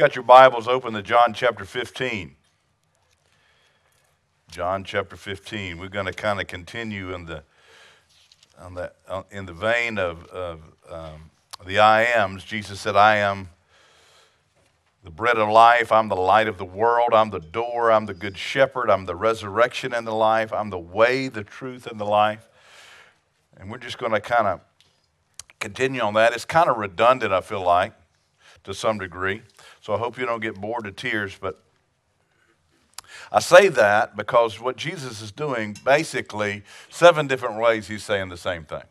got your Bibles open to John chapter 15. John chapter 15. We're going to kind of continue in the, on the, in the vein of, of um, the I ams. Jesus said, I am the bread of life. I'm the light of the world. I'm the door. I'm the good shepherd. I'm the resurrection and the life. I'm the way, the truth, and the life. And we're just going to kind of continue on that. It's kind of redundant, I feel like, to some degree. So I hope you don't get bored to tears. But I say that because what Jesus is doing, basically, seven different ways he's saying the same thing.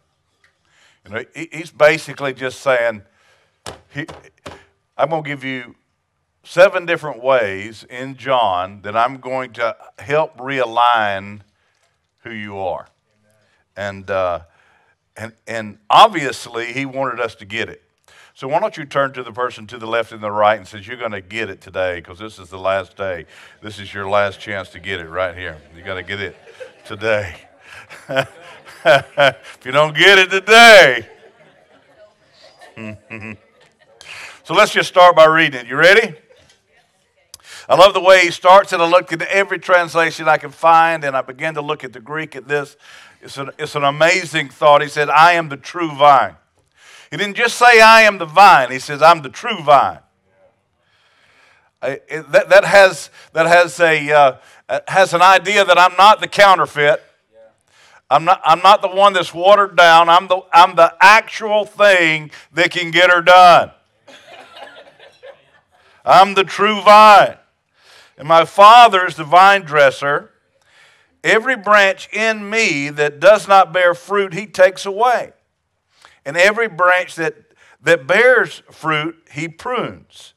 You know, he's basically just saying, I'm going to give you seven different ways in John that I'm going to help realign who you are. And, uh, and, and obviously, he wanted us to get it. So why don't you turn to the person to the left and the right and says, You're going to get it today because this is the last day. This is your last chance to get it right here. You're going to get it today. if you don't get it today. so let's just start by reading it. You ready? I love the way he starts it. I looked at every translation I can find, and I began to look at the Greek at this. It's an, it's an amazing thought. He said, I am the true vine. He didn't just say, I am the vine. He says, I'm the true vine. it, that, that, has, that has, a, uh, has an idea that I'm not the counterfeit. I'm not, I'm not the one that's watered down. I'm the, I'm the actual thing that can get her done. I'm the true vine. And my Father is the vine dresser. Every branch in me that does not bear fruit, he takes away. And every branch that, that bears fruit, he prunes,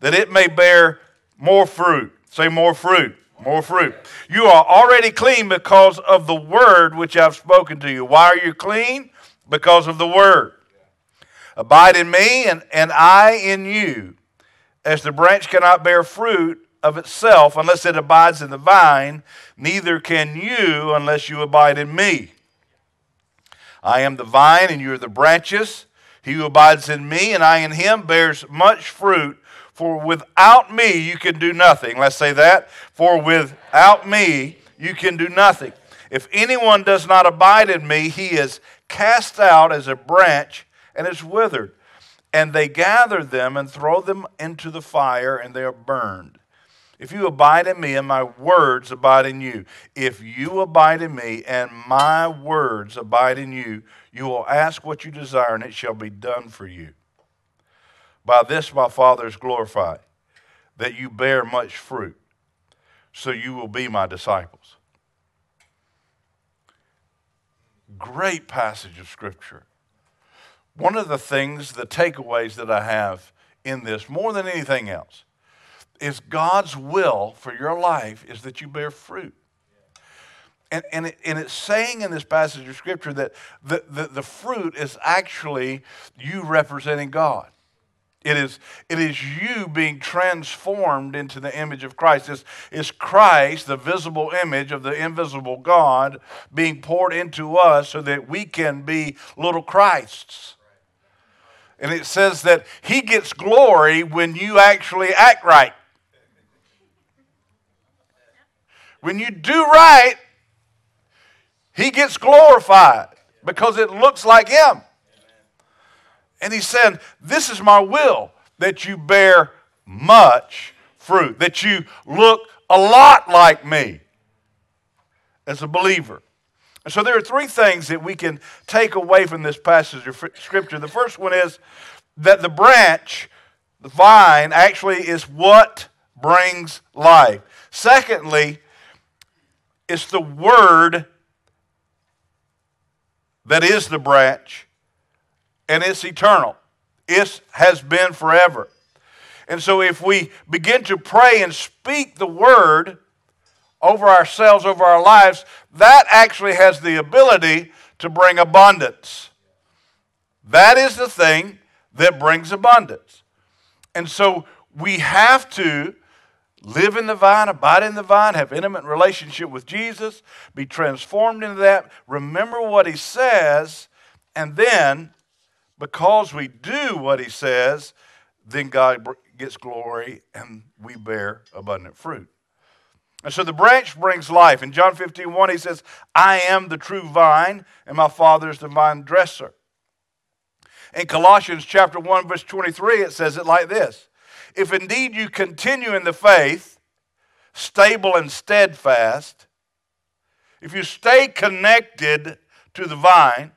that it may bear more fruit. Say, more fruit. More fruit. You are already clean because of the word which I've spoken to you. Why are you clean? Because of the word. Abide in me, and, and I in you. As the branch cannot bear fruit of itself unless it abides in the vine, neither can you unless you abide in me. I am the vine, and you are the branches. He who abides in me, and I in him, bears much fruit. For without me, you can do nothing. Let's say that. For without me, you can do nothing. If anyone does not abide in me, he is cast out as a branch and is withered. And they gather them and throw them into the fire, and they are burned. If you abide in me and my words abide in you, if you abide in me and my words abide in you, you will ask what you desire and it shall be done for you. By this my Father is glorified, that you bear much fruit, so you will be my disciples. Great passage of Scripture. One of the things, the takeaways that I have in this, more than anything else, is God's will for your life is that you bear fruit. And, and, it, and it's saying in this passage of Scripture that the, the, the fruit is actually you representing God. It is, it is you being transformed into the image of Christ. It's, it's Christ, the visible image of the invisible God, being poured into us so that we can be little Christs. And it says that He gets glory when you actually act right. When you do right, he gets glorified because it looks like him. And he said, This is my will that you bear much fruit, that you look a lot like me as a believer. And so there are three things that we can take away from this passage of Scripture. The first one is that the branch, the vine, actually is what brings life. Secondly, it's the word that is the branch, and it's eternal. It has been forever. And so, if we begin to pray and speak the word over ourselves, over our lives, that actually has the ability to bring abundance. That is the thing that brings abundance. And so, we have to live in the vine, abide in the vine, have intimate relationship with Jesus, be transformed into that, remember what he says, and then because we do what he says, then God gets glory and we bear abundant fruit. And so the branch brings life. In John 15, 1, he says, I am the true vine, and my Father is the vine dresser. In Colossians chapter 1, verse 23, it says it like this If indeed you continue in the faith, stable and steadfast, if you stay connected to the vine,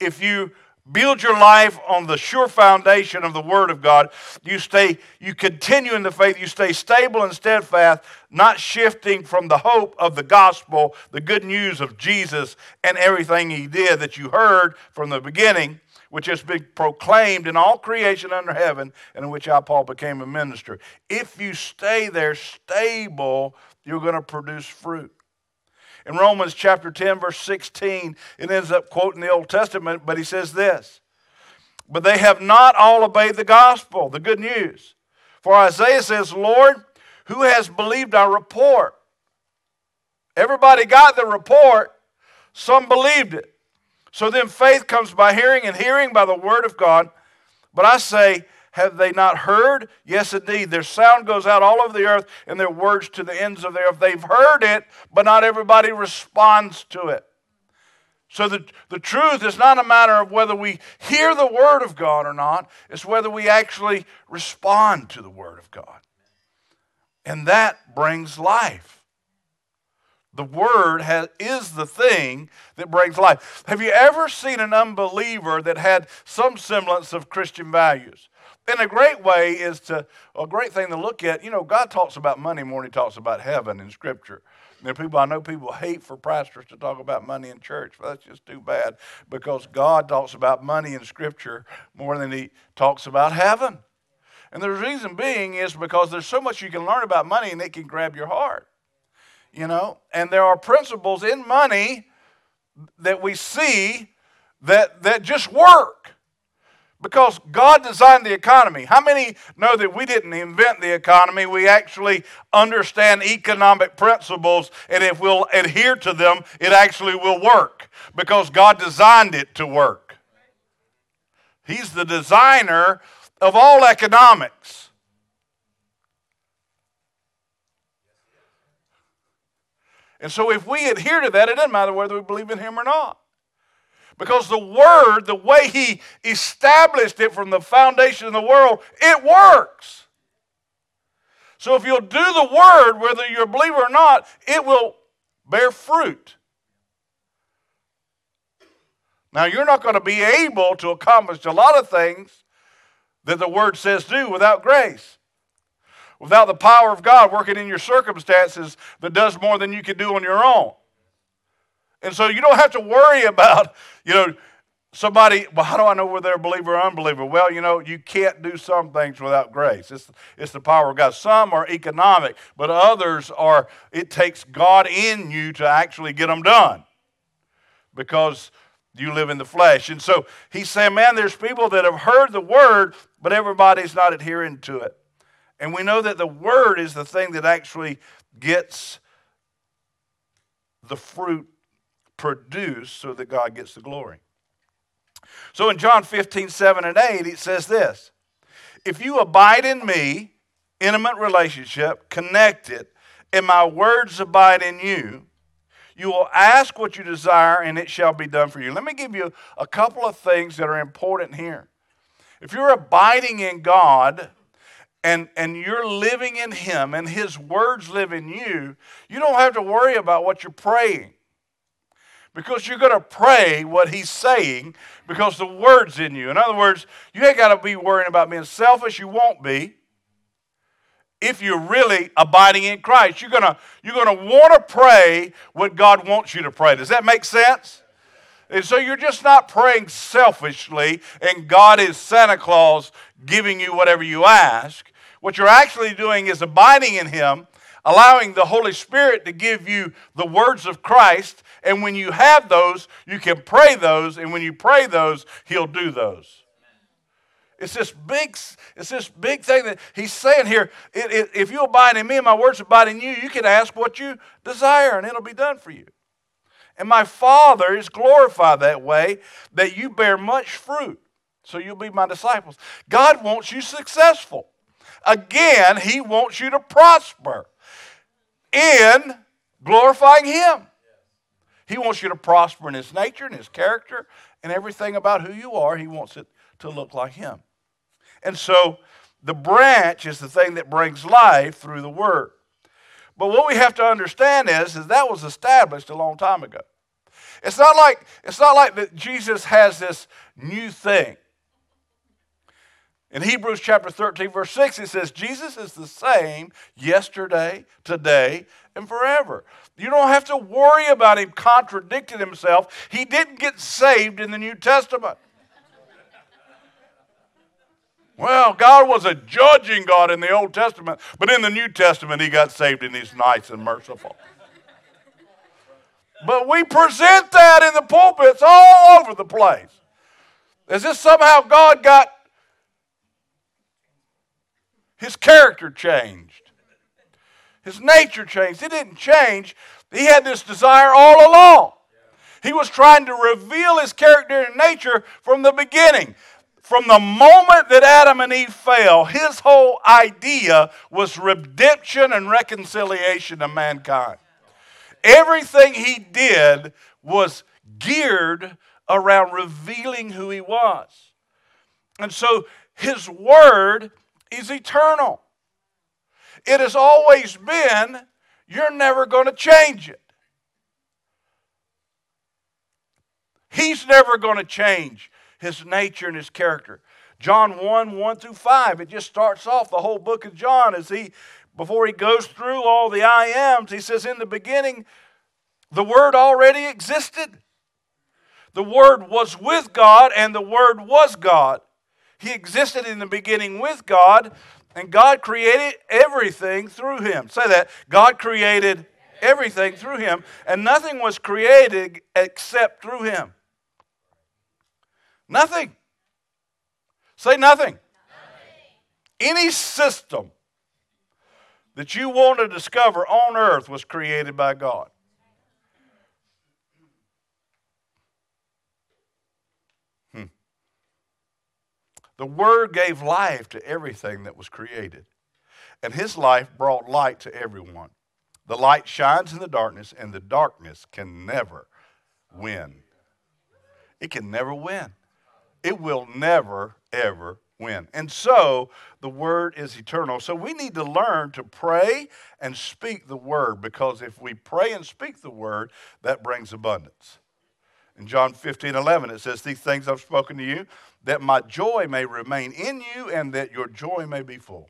if you build your life on the sure foundation of the word of god you stay you continue in the faith you stay stable and steadfast not shifting from the hope of the gospel the good news of jesus and everything he did that you heard from the beginning which has been proclaimed in all creation under heaven and in which i paul became a minister if you stay there stable you're going to produce fruit in Romans chapter 10, verse 16, it ends up quoting the Old Testament, but he says this But they have not all obeyed the gospel, the good news. For Isaiah says, Lord, who has believed our report? Everybody got the report, some believed it. So then faith comes by hearing, and hearing by the word of God. But I say, have they not heard? Yes, indeed. Their sound goes out all over the earth and their words to the ends of the earth. They've heard it, but not everybody responds to it. So the, the truth is not a matter of whether we hear the Word of God or not, it's whether we actually respond to the Word of God. And that brings life. The Word has, is the thing that brings life. Have you ever seen an unbeliever that had some semblance of Christian values? And a great way is to, a great thing to look at, you know, God talks about money more than he talks about heaven in Scripture. There people, I know people hate for pastors to talk about money in church. But that's just too bad because God talks about money in Scripture more than he talks about heaven. And the reason being is because there's so much you can learn about money and it can grab your heart. You know, and there are principles in money that we see that, that just work. Because God designed the economy. How many know that we didn't invent the economy? We actually understand economic principles, and if we'll adhere to them, it actually will work because God designed it to work. He's the designer of all economics. And so, if we adhere to that, it doesn't matter whether we believe in Him or not. Because the Word, the way He established it from the foundation of the world, it works. So if you'll do the Word, whether you're a believer or not, it will bear fruit. Now, you're not going to be able to accomplish a lot of things that the Word says do without grace. Without the power of God working in your circumstances that does more than you can do on your own. And so you don't have to worry about, you know, somebody, well, how do I know whether they're a believer or unbeliever? Well, you know, you can't do some things without grace. It's, it's the power of God. Some are economic, but others are, it takes God in you to actually get them done because you live in the flesh. And so he's saying, man, there's people that have heard the word, but everybody's not adhering to it. And we know that the word is the thing that actually gets the fruit produced so that God gets the glory. So in John 15, 7 and 8, it says this If you abide in me, intimate relationship, connected, and my words abide in you, you will ask what you desire, and it shall be done for you. Let me give you a couple of things that are important here. If you're abiding in God, and, and you're living in Him and His words live in you, you don't have to worry about what you're praying because you're going to pray what he's saying because the word's in you. In other words, you ain't got to be worrying about being selfish. You won't be. If you're really abiding in Christ, you're gonna you're gonna want to pray what God wants you to pray. Does that make sense? And so you're just not praying selfishly, and God is Santa Claus giving you whatever you ask. What you're actually doing is abiding in Him, allowing the Holy Spirit to give you the words of Christ and when you have those, you can pray those. And when you pray those, He'll do those. It's this big, it's this big thing that he's saying here. It, it, if you abide in me and my words abide in you, you can ask what you desire and it'll be done for you. And my Father is glorified that way that you bear much fruit. So you'll be my disciples. God wants you successful. Again, He wants you to prosper in glorifying Him. He wants you to prosper in His nature and His character and everything about who you are. He wants it to look like Him. And so the branch is the thing that brings life through the Word. But what we have to understand is, is that was established a long time ago. It's not like it's not like that Jesus has this new thing. In Hebrews chapter 13, verse 6, it says, Jesus is the same yesterday, today, and forever. You don't have to worry about him contradicting himself. He didn't get saved in the New Testament. Well, God was a judging God in the Old Testament, but in the New Testament, he got saved and he's nice and merciful. But we present that in the pulpits all over the place. As if somehow God got his character changed, his nature changed. It didn't change. He had this desire all along. He was trying to reveal his character and nature from the beginning. From the moment that Adam and Eve fell, his whole idea was redemption and reconciliation of mankind. Everything he did was geared around revealing who he was. And so his word is eternal. It has always been, you're never going to change it. He's never going to change his nature and his character. John 1 1 through 5, it just starts off the whole book of John as he before he goes through all the I ams, he says, In the beginning, the Word already existed. The Word was with God, and the Word was God. He existed in the beginning with God, and God created everything through him. Say that. God created everything through him, and nothing was created except through him. Nothing. Say nothing. Any system that you want to discover on earth was created by God. The Word gave life to everything that was created, and His life brought light to everyone. The light shines in the darkness, and the darkness can never win. It can never win. It will never, ever win. And so the word is eternal. So we need to learn to pray and speak the word because if we pray and speak the word, that brings abundance. In John 15, 11, it says, These things I've spoken to you, that my joy may remain in you and that your joy may be full.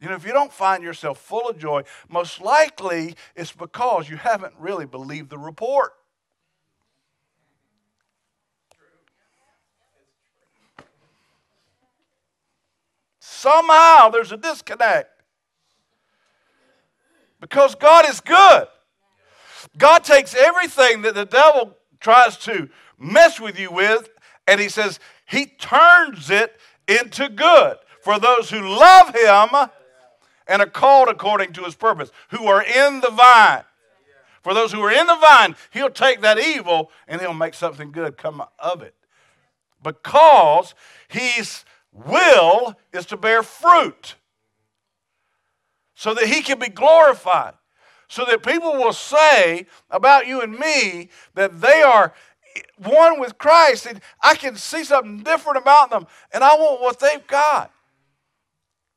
You know, if you don't find yourself full of joy, most likely it's because you haven't really believed the report. Somehow there's a disconnect. Because God is good. God takes everything that the devil tries to mess with you with, and he says, He turns it into good for those who love Him and are called according to His purpose, who are in the vine. For those who are in the vine, He'll take that evil and He'll make something good come of it. Because His will is to bear fruit so that he can be glorified. So that people will say about you and me that they are one with Christ and I can see something different about them and I want what they've got.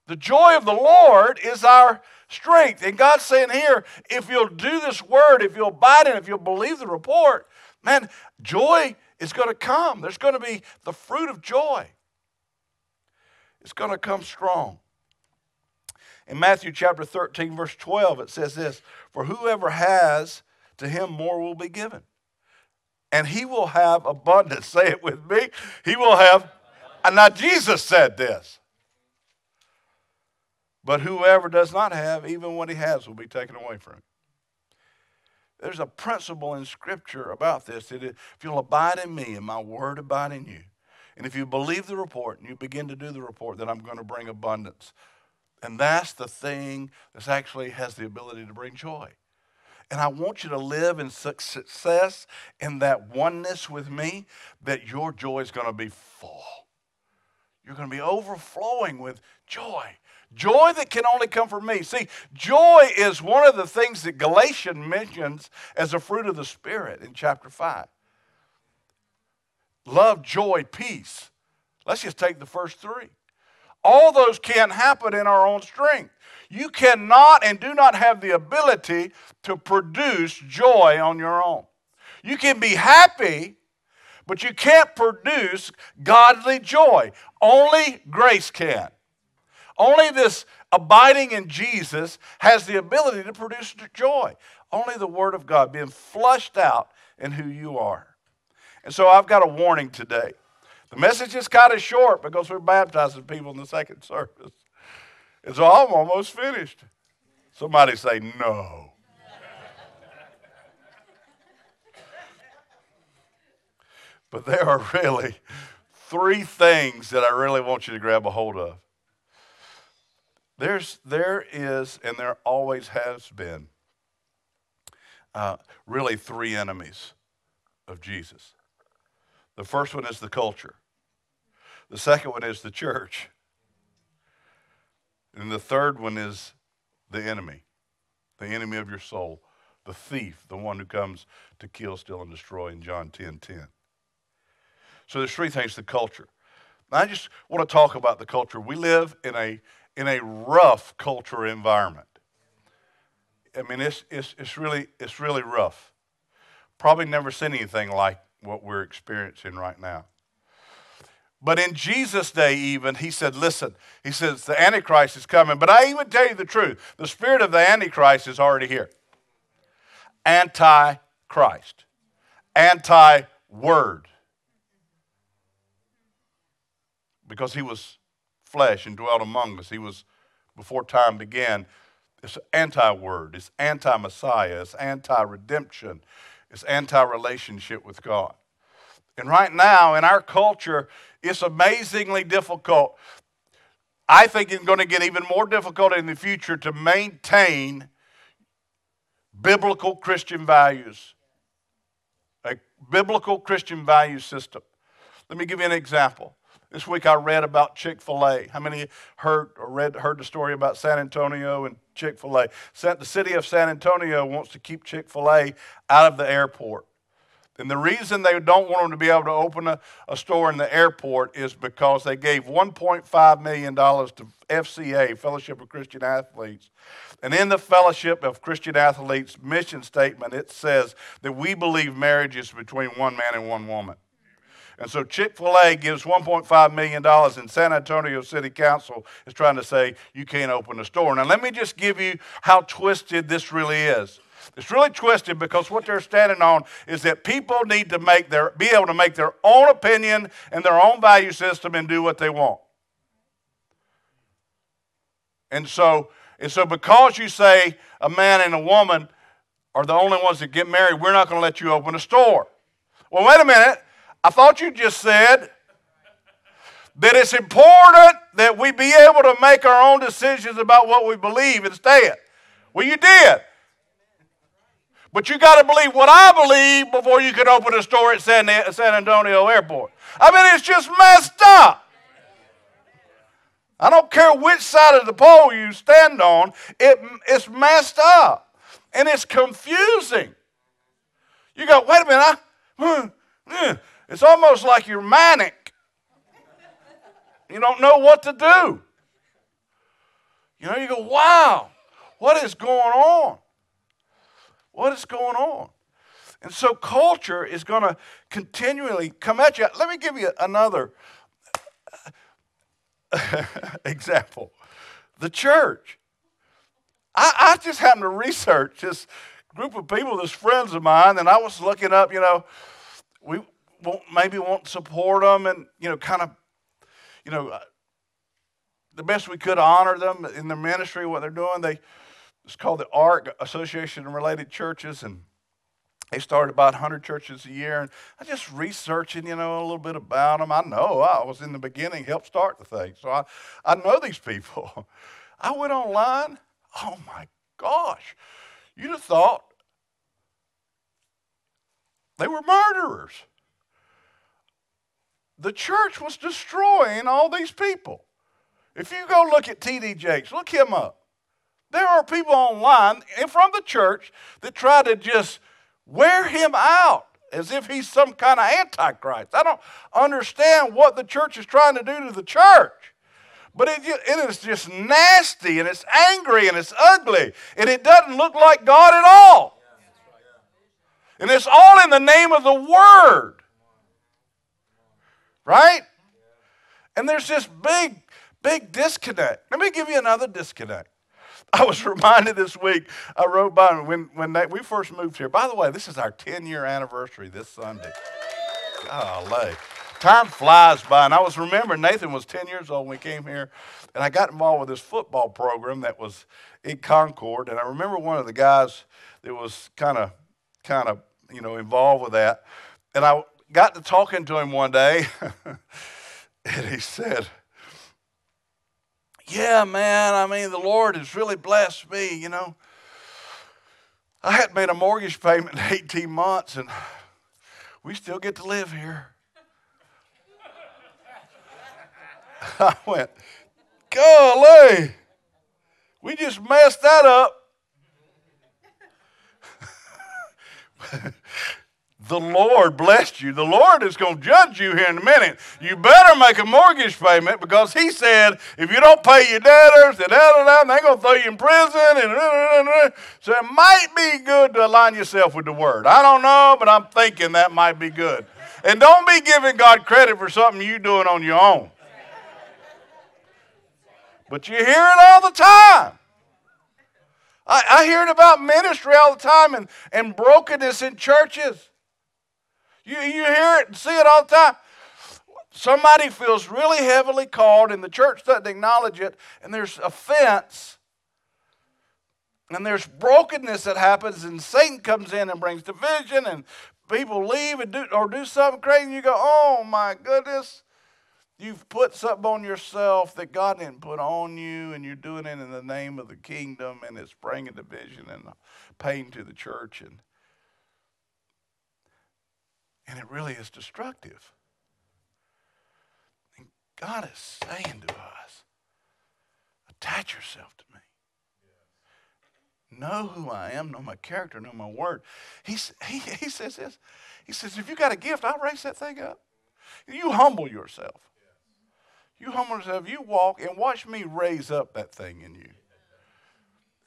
The joy of the Lord is our strength. And God's saying here, if you'll do this word, if you'll abide in it, if you'll believe the report, man, joy is going to come. There's going to be the fruit of joy. It's going to come strong. In Matthew chapter 13, verse 12, it says this For whoever has, to him more will be given. And he will have abundance. Say it with me. He will have. And now Jesus said this. But whoever does not have, even what he has, will be taken away from him. There's a principle in Scripture about this that if you'll abide in me and my word abide in you, and if you believe the report and you begin to do the report, then I'm going to bring abundance. And that's the thing that actually has the ability to bring joy. And I want you to live in success in that oneness with me, that your joy is going to be full. You're going to be overflowing with joy Joy that can only come from me. See, joy is one of the things that Galatians mentions as a fruit of the Spirit in chapter 5. Love, joy, peace. Let's just take the first three. All those can't happen in our own strength. You cannot and do not have the ability to produce joy on your own. You can be happy, but you can't produce godly joy. Only grace can. Only this abiding in Jesus has the ability to produce joy. Only the Word of God being flushed out in who you are. And so I've got a warning today. The message is kind of short because we're baptizing people in the second service. And so I'm almost finished. Somebody say, no. but there are really three things that I really want you to grab a hold of. There's, there is, and there always has been, uh, really three enemies of Jesus. The first one is the culture, the second one is the church, and the third one is the enemy, the enemy of your soul, the thief, the one who comes to kill, steal, and destroy in John 10 10. So there's three things the culture. I just want to talk about the culture. We live in a in a rough culture environment. I mean, it's, it's, it's, really, it's really rough. Probably never seen anything like what we're experiencing right now. But in Jesus' day, even, he said, Listen, he says, the Antichrist is coming. But I even tell you the truth the spirit of the Antichrist is already here. Anti Christ, anti word. Because he was flesh and dwelt among us. He was, before time began, it's anti word, it's anti Messiah, it's anti redemption, it's anti relationship with God. And right now, in our culture, it's amazingly difficult. I think it's going to get even more difficult in the future to maintain biblical Christian values, a biblical Christian value system. Let me give you an example. This week I read about Chick fil A. How many heard or read, heard the story about San Antonio and Chick fil A? The city of San Antonio wants to keep Chick fil A out of the airport. And the reason they don't want them to be able to open a, a store in the airport is because they gave $1.5 million to FCA, Fellowship of Christian Athletes. And in the Fellowship of Christian Athletes mission statement, it says that we believe marriage is between one man and one woman. And so Chick fil A gives $1.5 million, and San Antonio City Council is trying to say you can't open a store. Now, let me just give you how twisted this really is. It's really twisted because what they're standing on is that people need to make their, be able to make their own opinion and their own value system and do what they want. And so, and so because you say a man and a woman are the only ones that get married, we're not going to let you open a store. Well, wait a minute. I thought you just said that it's important that we be able to make our own decisions about what we believe instead. Well, you did. But you got to believe what I believe before you can open a store at San, San Antonio Airport. I mean, it's just messed up. I don't care which side of the pole you stand on, it, it's messed up. And it's confusing. You go, wait a minute, I, hmm, hmm. It's almost like you're manic. You don't know what to do. You know, you go, wow, what is going on? What is going on? And so culture is going to continually come at you. Let me give you another example. The church. I, I, just happened to research this group of people, this friends of mine, and I was looking up, you know, we won't, maybe won't support them and, you know, kind of, you know, uh, the best we could honor them in their ministry, what they're doing. They, it's called the ARC, Association of Related Churches, and they started about 100 churches a year. And I just researching, you know, a little bit about them. I know I was in the beginning, helped start the thing. So I, I know these people. I went online. Oh my gosh. You'd have thought they were murderers the church was destroying all these people. If you go look at T.D. Jakes, look him up. There are people online and from the church that try to just wear him out as if he's some kind of antichrist. I don't understand what the church is trying to do to the church. But it, it is just nasty and it's angry and it's ugly and it doesn't look like God at all. And it's all in the name of the Word. Right? And there's this big, big disconnect. Let me give you another disconnect. I was reminded this week, I wrote by when, when they, we first moved here. By the way, this is our 10 year anniversary this Sunday. Golly. Time flies by. And I was remembering Nathan was 10 years old when we came here. And I got involved with this football program that was in Concord. And I remember one of the guys that was kind of, kind of, you know, involved with that. And I got to talking to him one day. and he said, yeah, man, I mean, the Lord has really blessed me, you know. I hadn't made a mortgage payment in 18 months, and we still get to live here. I went, golly, we just messed that up. the Lord blessed you. The Lord is going to judge you here in a minute. You better make a mortgage payment because He said if you don't pay your debtors, they're going to throw you in prison. And so it might be good to align yourself with the Word. I don't know, but I'm thinking that might be good. And don't be giving God credit for something you're doing on your own. But you hear it all the time. I, I hear it about ministry all the time and, and brokenness in churches. You, you hear it and see it all the time. Somebody feels really heavily called, and the church doesn't acknowledge it, and there's offense, and there's brokenness that happens, and Satan comes in and brings division, and people leave and do, or do something crazy, and you go, oh my goodness. You've put something on yourself that God didn't put on you, and you're doing it in the name of the kingdom, and it's bringing division and pain to the church. And and it really is destructive. And God is saying to us, attach yourself to me. Know who I am, know my character, know my word. He's, he, he says this. He says, if you got a gift, I'll raise that thing up. You humble yourself. You humble yourself. You walk and watch me raise up that thing in you.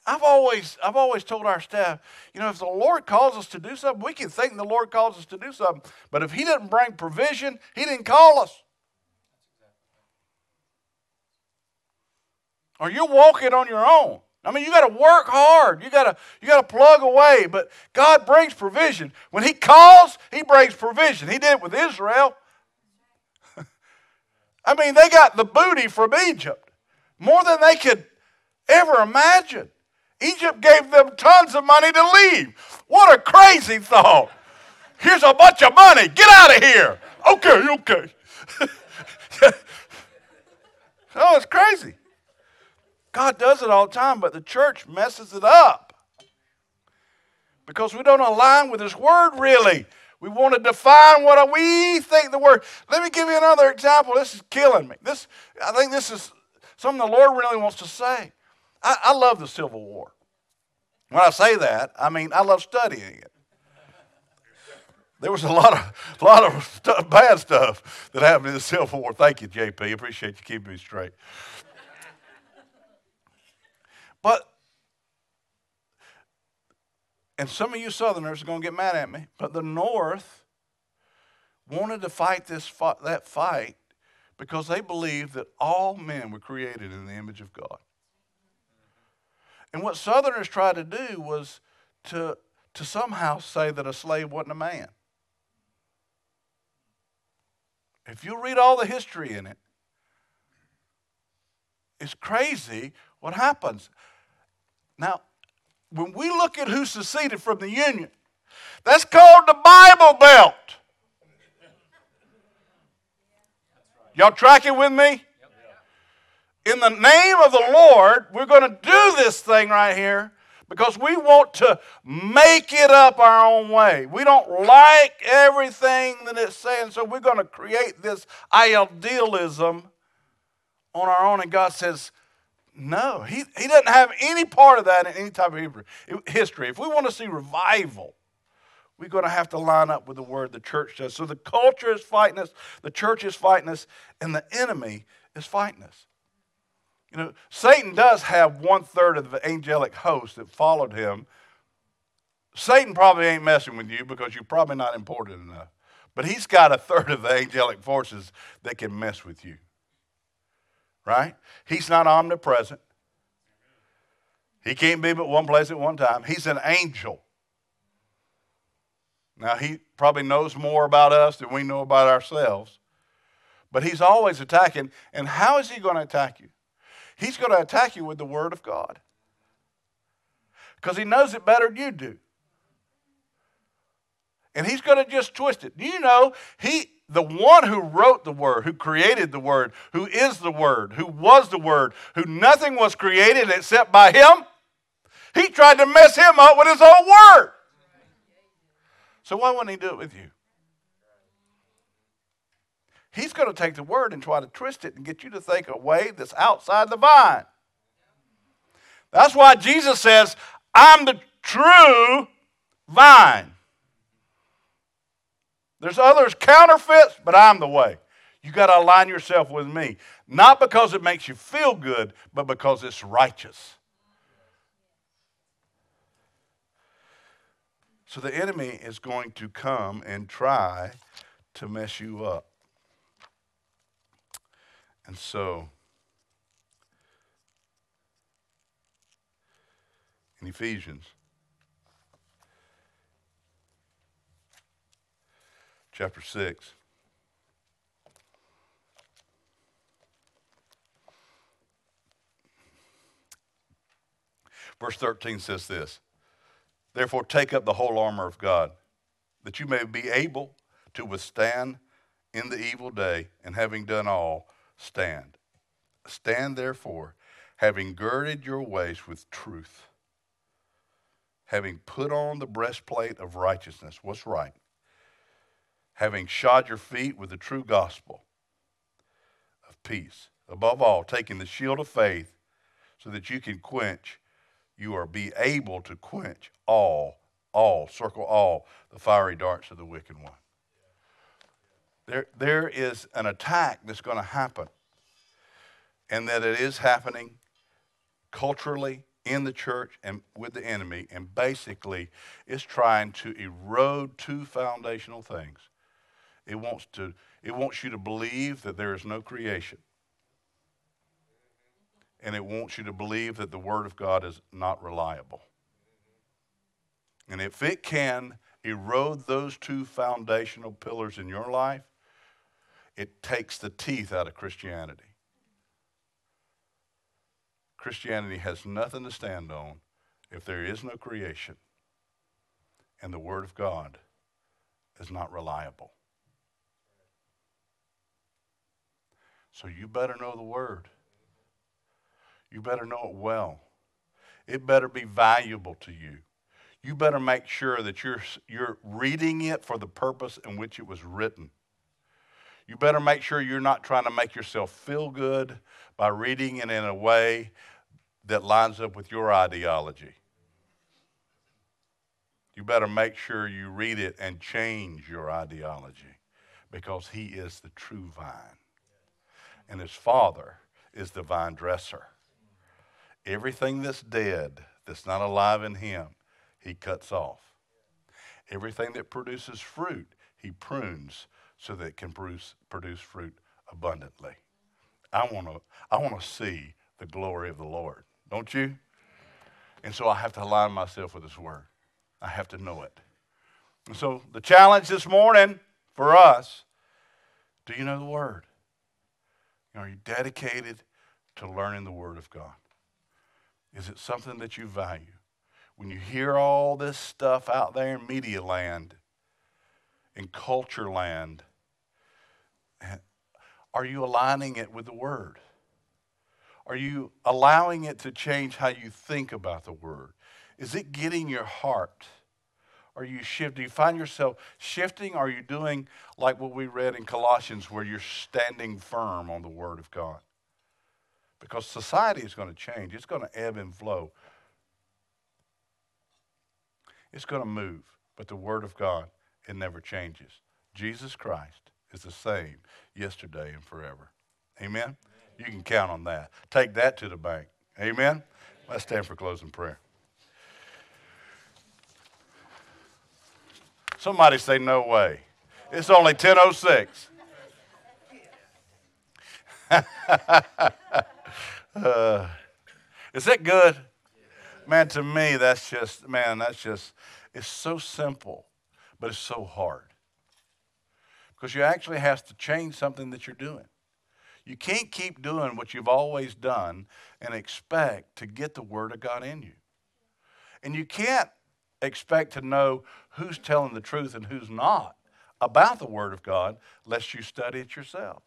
I've always, I've always told our staff, you know, if the Lord calls us to do something, we can think the Lord calls us to do something. But if He didn't bring provision, He didn't call us. Or you're walking on your own. I mean, you got to work hard. You got you got to plug away. But God brings provision. When He calls, He brings provision. He did it with Israel. I mean, they got the booty from Egypt more than they could ever imagine. Egypt gave them tons of money to leave. What a crazy thought. Here's a bunch of money. Get out of here. Okay, okay. oh, it's crazy. God does it all the time, but the church messes it up because we don't align with His Word really. We want to define what we think the Word. Let me give you another example. This is killing me. This, I think this is something the Lord really wants to say. I, I love the Civil War. When I say that, I mean I love studying it. There was a lot of, a lot of bad stuff that happened in the Civil War. Thank you, JP. Appreciate you keeping me straight. But, and some of you Southerners are going to get mad at me, but the North wanted to fight this that fight because they believed that all men were created in the image of God. And what Southerners tried to do was to, to somehow say that a slave wasn't a man. If you read all the history in it, it's crazy what happens. Now, when we look at who seceded from the Union, that's called the Bible Belt. Y'all tracking with me? In the name of the Lord, we're going to do this thing right here because we want to make it up our own way. We don't like everything that it's saying, so we're going to create this idealism on our own, and God says, no, he, he doesn't have any part of that in any type of Hebrew, history. If we want to see revival, we're going to have to line up with the word the church does. So the culture is fighting us, the church is fighting us, and the enemy is fighting us. You know, Satan does have one third of the angelic host that followed him. Satan probably ain't messing with you because you're probably not important enough. But he's got a third of the angelic forces that can mess with you. Right? He's not omnipresent. He can't be but one place at one time. He's an angel. Now, he probably knows more about us than we know about ourselves, but he's always attacking. And how is he going to attack you? He's going to attack you with the Word of God because he knows it better than you do. And he's going to just twist it. Do you know he the one who wrote the word, who created the word, who is the word, who was the word, who nothing was created except by him, he tried to mess him up with his own word. So why wouldn't he do it with you? He's going to take the word and try to twist it and get you to think a way that's outside the vine. That's why Jesus says, I'm the true vine. There's others counterfeits, but I'm the way. You got to align yourself with me. Not because it makes you feel good, but because it's righteous. So the enemy is going to come and try to mess you up. And so, in Ephesians, chapter 6. Verse 13 says this Therefore, take up the whole armor of God, that you may be able to withstand in the evil day, and having done all, stand. Stand therefore, having girded your waist with truth, having put on the breastplate of righteousness. What's right? having shod your feet with the true gospel of peace. Above all, taking the shield of faith so that you can quench, you are be able to quench all, all, circle all, the fiery darts of the wicked one. There, there is an attack that's going to happen, and that it is happening culturally in the church and with the enemy, and basically is trying to erode two foundational things it wants, to, it wants you to believe that there is no creation. And it wants you to believe that the Word of God is not reliable. And if it can erode those two foundational pillars in your life, it takes the teeth out of Christianity. Christianity has nothing to stand on if there is no creation and the Word of God is not reliable. So you better know the word. You better know it well. It better be valuable to you. You better make sure that you're, you're reading it for the purpose in which it was written. You better make sure you're not trying to make yourself feel good by reading it in a way that lines up with your ideology. You better make sure you read it and change your ideology because He is the true vine and his father is the vine dresser. Everything that's dead, that's not alive in him, he cuts off. Everything that produces fruit, he prunes so that it can produce, produce fruit abundantly. I want to I want to see the glory of the Lord, don't you? And so I have to align myself with his word. I have to know it. And so the challenge this morning for us, do you know the word? Are you dedicated to learning the Word of God? Is it something that you value? When you hear all this stuff out there in media land, in culture land, are you aligning it with the Word? Are you allowing it to change how you think about the Word? Is it getting your heart? Are you shifting? Do you find yourself shifting? Are you doing like what we read in Colossians where you're standing firm on the Word of God? Because society is going to change, it's going to ebb and flow. It's going to move, but the Word of God, it never changes. Jesus Christ is the same yesterday and forever. Amen? You can count on that. Take that to the bank. Amen? Let's stand for closing prayer. Somebody say, No way. It's only 10.06. uh, is that good? Man, to me, that's just, man, that's just, it's so simple, but it's so hard. Because you actually have to change something that you're doing. You can't keep doing what you've always done and expect to get the Word of God in you. And you can't expect to know who's telling the truth and who's not about the Word of God lest you study it yourself.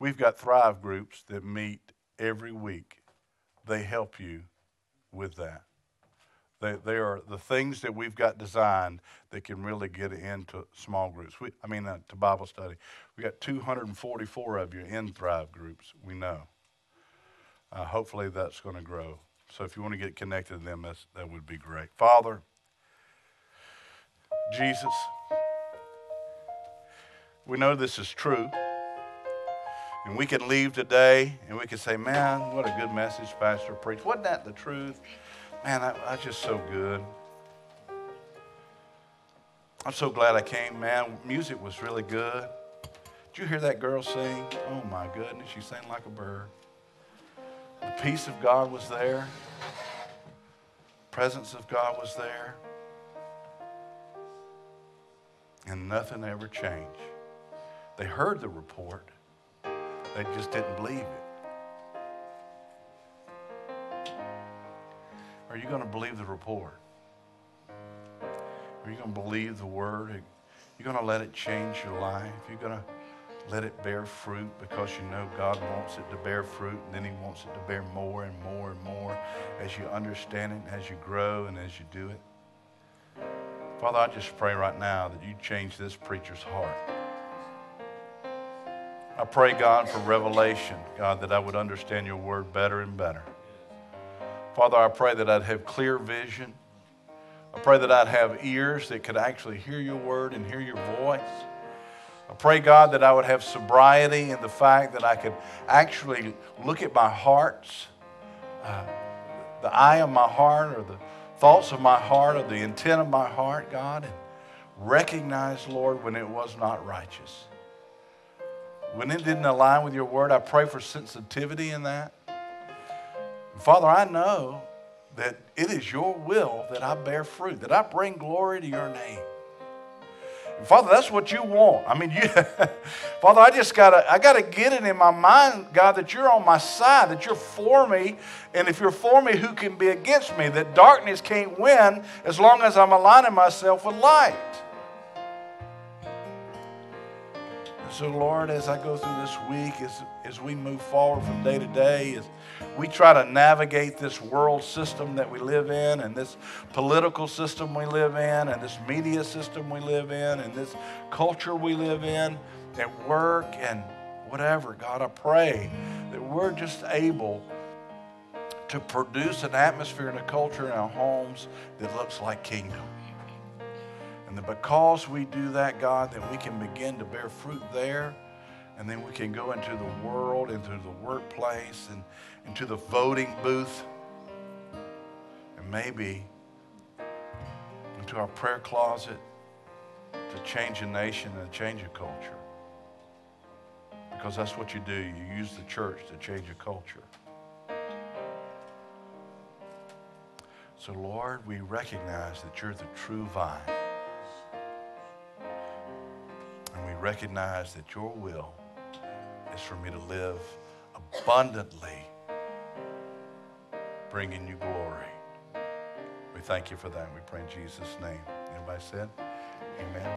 We've got Thrive groups that meet every week. They help you with that. They, they are the things that we've got designed that can really get into small groups. We, I mean, uh, to Bible study. We got 244 of you in Thrive groups, we know. Uh, hopefully that's going to grow. So if you want to get connected to them, that would be great. Father, Jesus, we know this is true. And we can leave today and we can say, man, what a good message Pastor preached. Wasn't that the truth? Man, that, that's just so good. I'm so glad I came, man. Music was really good. Did you hear that girl sing? Oh my goodness, she sang like a bird. The peace of God was there. Presence of God was there. And nothing ever changed. They heard the report. They just didn't believe it. Are you going to believe the report? Are you going to believe the word? You're you going to let it change your life? You're going to let it bear fruit because you know God wants it to bear fruit and then He wants it to bear more and more and more as you understand it, as you grow, and as you do it. Father, I just pray right now that you change this preacher's heart. I pray, God, for revelation, God, that I would understand your word better and better. Father, I pray that I'd have clear vision. I pray that I'd have ears that could actually hear your word and hear your voice. I pray, God, that I would have sobriety in the fact that I could actually look at my heart's, uh, the eye of my heart, or the thoughts of my heart, or the intent of my heart, God, and recognize, Lord, when it was not righteous. When it didn't align with your word, I pray for sensitivity in that. Father, I know that it is your will that I bear fruit, that I bring glory to your name. Father, that's what you want. I mean, you, Father, I just gotta, I gotta get it in my mind, God, that you're on my side, that you're for me, and if you're for me, who can be against me? That darkness can't win as long as I'm aligning myself with light. So, Lord, as I go through this week, as, as we move forward from day to day, as we try to navigate this world system that we live in, and this political system we live in, and this media system we live in, and this culture we live in, at work and whatever, God, I pray that we're just able to produce an atmosphere and a culture in our homes that looks like kingdom. And that because we do that, God, that we can begin to bear fruit there. And then we can go into the world, into the workplace, and into the voting booth. And maybe into our prayer closet to change a nation and change a culture. Because that's what you do. You use the church to change a culture. So, Lord, we recognize that you're the true vine. And we recognize that your will is for me to live abundantly, bringing you glory. We thank you for that. We pray in Jesus' name. Everybody said, Amen.